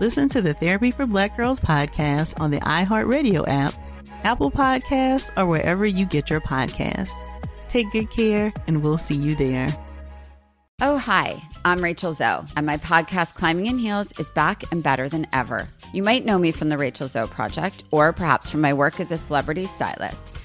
Listen to the Therapy for Black Girls podcast on the iHeartRadio app, Apple Podcasts, or wherever you get your podcasts. Take good care, and we'll see you there. Oh, hi, I'm Rachel Zoe, and my podcast, Climbing in Heels, is back and better than ever. You might know me from the Rachel Zoe Project, or perhaps from my work as a celebrity stylist.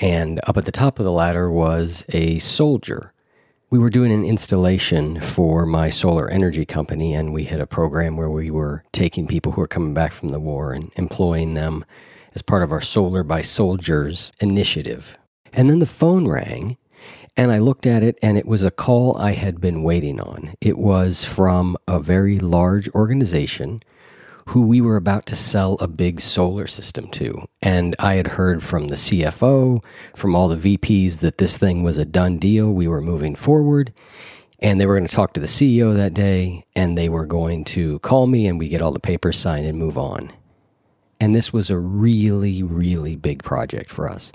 and up at the top of the ladder was a soldier. We were doing an installation for my solar energy company, and we had a program where we were taking people who were coming back from the war and employing them as part of our Solar by Soldiers initiative. And then the phone rang, and I looked at it, and it was a call I had been waiting on. It was from a very large organization who we were about to sell a big solar system to. And I had heard from the CFO, from all the VPs, that this thing was a done deal. We were moving forward. And they were going to talk to the CEO that day, and they were going to call me, and we get all the papers signed and move on. And this was a really, really big project for us.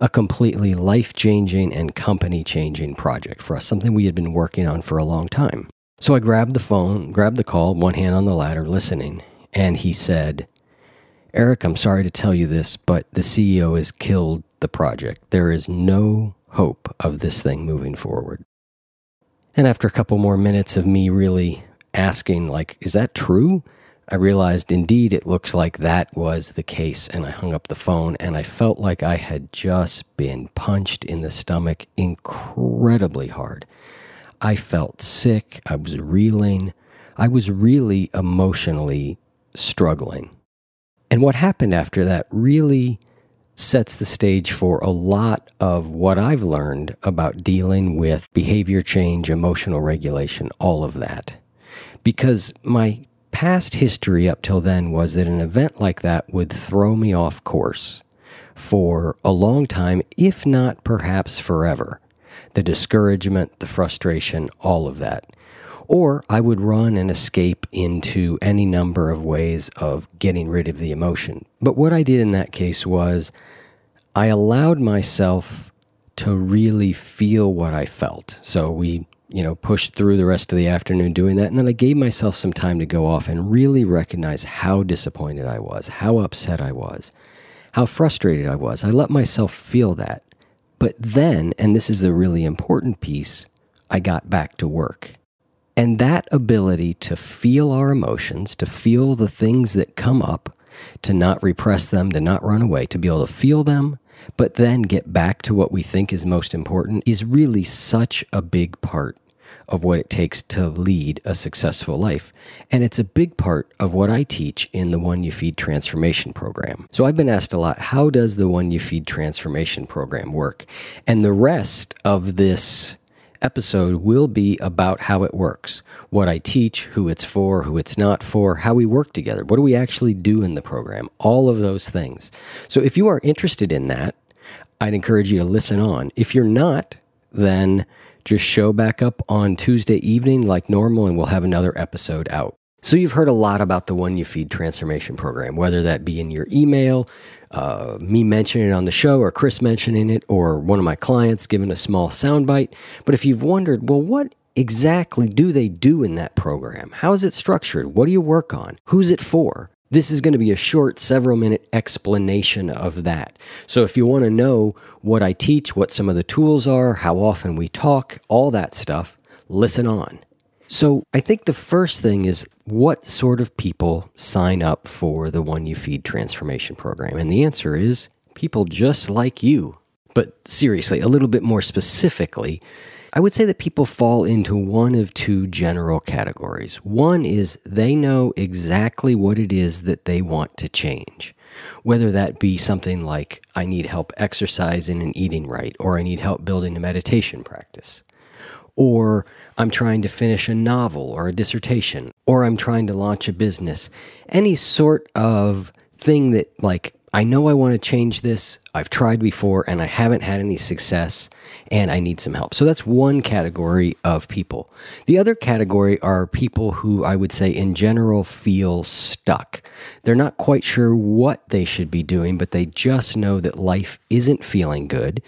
A completely life changing and company changing project for us, something we had been working on for a long time. So I grabbed the phone, grabbed the call, one hand on the ladder, listening, and he said, Eric, I'm sorry to tell you this, but the CEO has killed the project. There is no hope of this thing moving forward. And after a couple more minutes of me really asking, like, is that true? I realized indeed it looks like that was the case, and I hung up the phone and I felt like I had just been punched in the stomach incredibly hard. I felt sick. I was reeling. I was really emotionally struggling. And what happened after that really sets the stage for a lot of what I've learned about dealing with behavior change, emotional regulation, all of that. Because my past history up till then was that an event like that would throw me off course for a long time, if not perhaps forever the discouragement, the frustration, all of that. Or I would run and escape into any number of ways of getting rid of the emotion. But what I did in that case was I allowed myself to really feel what I felt. So we, you know, pushed through the rest of the afternoon doing that. And then I gave myself some time to go off and really recognize how disappointed I was, how upset I was, how frustrated I was. I let myself feel that. But then, and this is a really important piece, I got back to work. And that ability to feel our emotions, to feel the things that come up, to not repress them, to not run away, to be able to feel them, but then get back to what we think is most important is really such a big part of what it takes to lead a successful life. And it's a big part of what I teach in the One You Feed transformation program. So I've been asked a lot how does the One You Feed transformation program work? And the rest of this episode will be about how it works, what I teach, who it's for, who it's not for, how we work together, what do we actually do in the program, all of those things. So if you are interested in that, I'd encourage you to listen on. If you're not, then just show back up on Tuesday evening like normal and we'll have another episode out. So, you've heard a lot about the One You Feed transformation program, whether that be in your email, uh, me mentioning it on the show, or Chris mentioning it, or one of my clients giving a small soundbite. But if you've wondered, well, what exactly do they do in that program? How is it structured? What do you work on? Who's it for? This is going to be a short, several minute explanation of that. So, if you want to know what I teach, what some of the tools are, how often we talk, all that stuff, listen on. So, I think the first thing is what sort of people sign up for the One You Feed transformation program? And the answer is people just like you. But seriously, a little bit more specifically, I would say that people fall into one of two general categories. One is they know exactly what it is that they want to change, whether that be something like, I need help exercising and eating right, or I need help building a meditation practice, or I'm trying to finish a novel or a dissertation, or I'm trying to launch a business. Any sort of thing that, like, I know I want to change this. I've tried before and I haven't had any success and I need some help. So that's one category of people. The other category are people who I would say in general feel stuck. They're not quite sure what they should be doing, but they just know that life isn't feeling good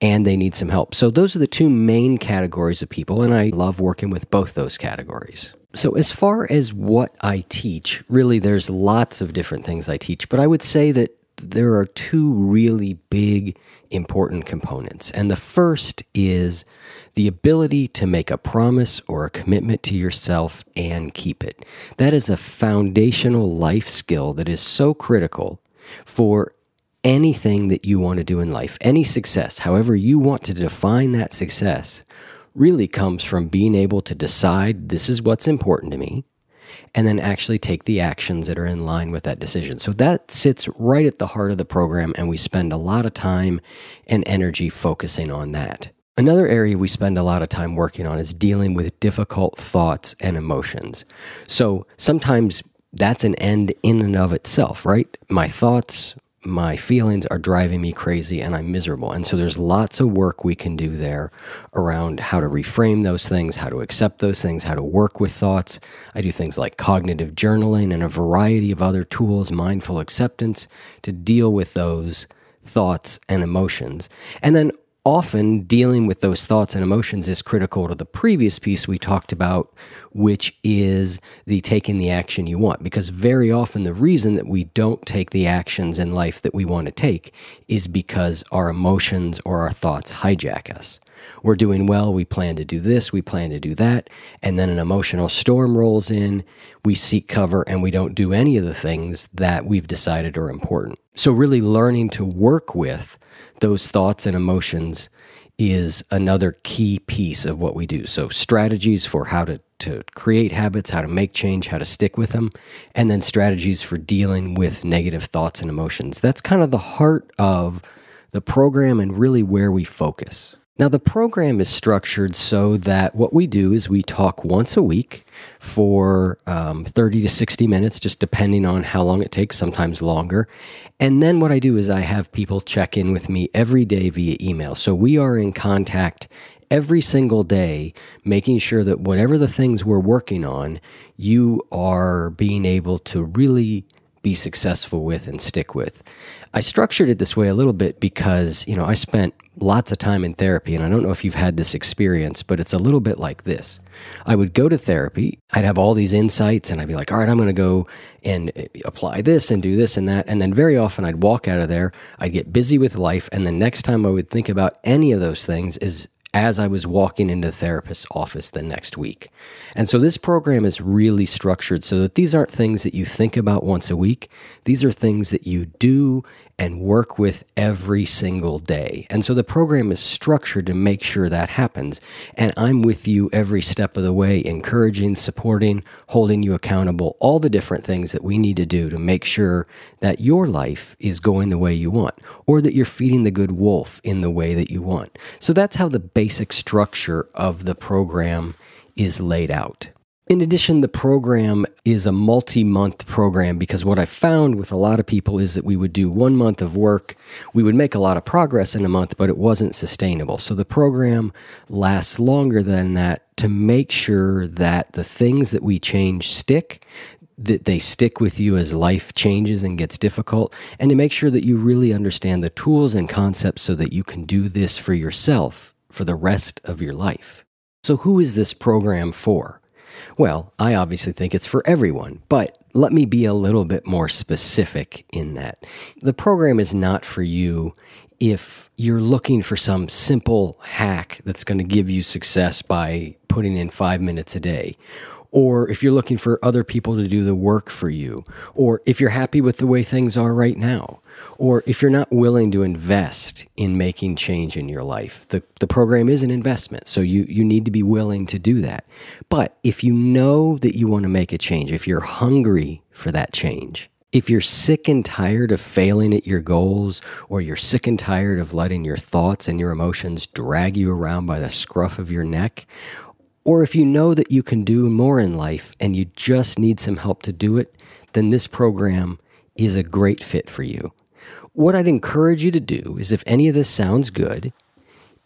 and they need some help. So those are the two main categories of people and I love working with both those categories. So, as far as what I teach, really, there's lots of different things I teach, but I would say that there are two really big, important components. And the first is the ability to make a promise or a commitment to yourself and keep it. That is a foundational life skill that is so critical for anything that you want to do in life, any success, however you want to define that success really comes from being able to decide this is what's important to me and then actually take the actions that are in line with that decision. So that sits right at the heart of the program, and we spend a lot of time and energy focusing on that. Another area we spend a lot of time working on is dealing with difficult thoughts and emotions. So sometimes that's an end in and of itself, right? My thoughts, my feelings are driving me crazy and I'm miserable. And so there's lots of work we can do there around how to reframe those things, how to accept those things, how to work with thoughts. I do things like cognitive journaling and a variety of other tools, mindful acceptance, to deal with those thoughts and emotions. And then often dealing with those thoughts and emotions is critical to the previous piece we talked about, which is the taking the action you want. Because very often the reason that we don't take the actions in life that we want to take is because our emotions or our thoughts hijack us. We're doing well, we plan to do this, we plan to do that, and then an emotional storm rolls in, we seek cover, and we don't do any of the things that we've decided are important. So, really learning to work with those thoughts and emotions is another key piece of what we do. So, strategies for how to, to create habits, how to make change, how to stick with them, and then strategies for dealing with negative thoughts and emotions. That's kind of the heart of the program and really where we focus. Now, the program is structured so that what we do is we talk once a week for um, 30 to 60 minutes, just depending on how long it takes, sometimes longer. And then what I do is I have people check in with me every day via email. So we are in contact every single day, making sure that whatever the things we're working on, you are being able to really be successful with and stick with. I structured it this way a little bit because, you know, I spent lots of time in therapy, and I don't know if you've had this experience, but it's a little bit like this. I would go to therapy, I'd have all these insights, and I'd be like, all right, I'm going to go and uh, apply this and do this and that. And then very often I'd walk out of there, I'd get busy with life, and the next time I would think about any of those things is as I was walking into the therapist's office the next week. And so this program is really structured so that these aren't things that you think about once a week. These are things that you do and work with every single day. And so the program is structured to make sure that happens. And I'm with you every step of the way, encouraging, supporting, holding you accountable, all the different things that we need to do to make sure that your life is going the way you want or that you're feeding the good wolf in the way that you want. So that's how the basic structure of the program is laid out. In addition, the program is a multi month program because what I found with a lot of people is that we would do one month of work, we would make a lot of progress in a month, but it wasn't sustainable. So the program lasts longer than that to make sure that the things that we change stick, that they stick with you as life changes and gets difficult, and to make sure that you really understand the tools and concepts so that you can do this for yourself for the rest of your life. So, who is this program for? Well, I obviously think it's for everyone, but let me be a little bit more specific in that. The program is not for you if you're looking for some simple hack that's going to give you success by putting in five minutes a day, or if you're looking for other people to do the work for you, or if you're happy with the way things are right now, or if you're not willing to invest in making change in your life. The, the program is an investment, so you, you need to be willing to do that. But if you know that you want to make a change, if you're hungry for that change, if you're sick and tired of failing at your goals, or you're sick and tired of letting your thoughts and your emotions drag you around by the scruff of your neck, or if you know that you can do more in life and you just need some help to do it, then this program is a great fit for you. What I'd encourage you to do is if any of this sounds good,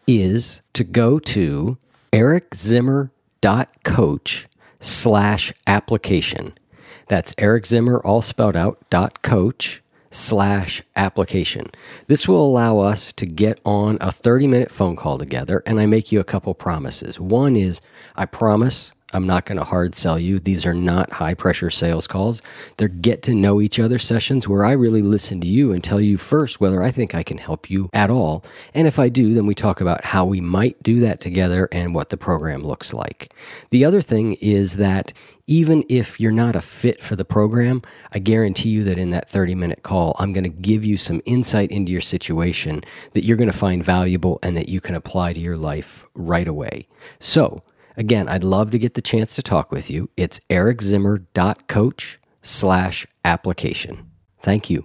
is to go to ericzimmer.coach slash application. That's Eric Zimmer, all spelled out, dot coach slash application. This will allow us to get on a 30 minute phone call together, and I make you a couple promises. One is I promise I'm not going to hard sell you. These are not high pressure sales calls. They're get to know each other sessions where I really listen to you and tell you first whether I think I can help you at all. And if I do, then we talk about how we might do that together and what the program looks like. The other thing is that even if you're not a fit for the program, I guarantee you that in that 30 minute call, I'm going to give you some insight into your situation that you're going to find valuable and that you can apply to your life right away. So, Again, I'd love to get the chance to talk with you. It's ericzimmer.coach slash application. Thank you.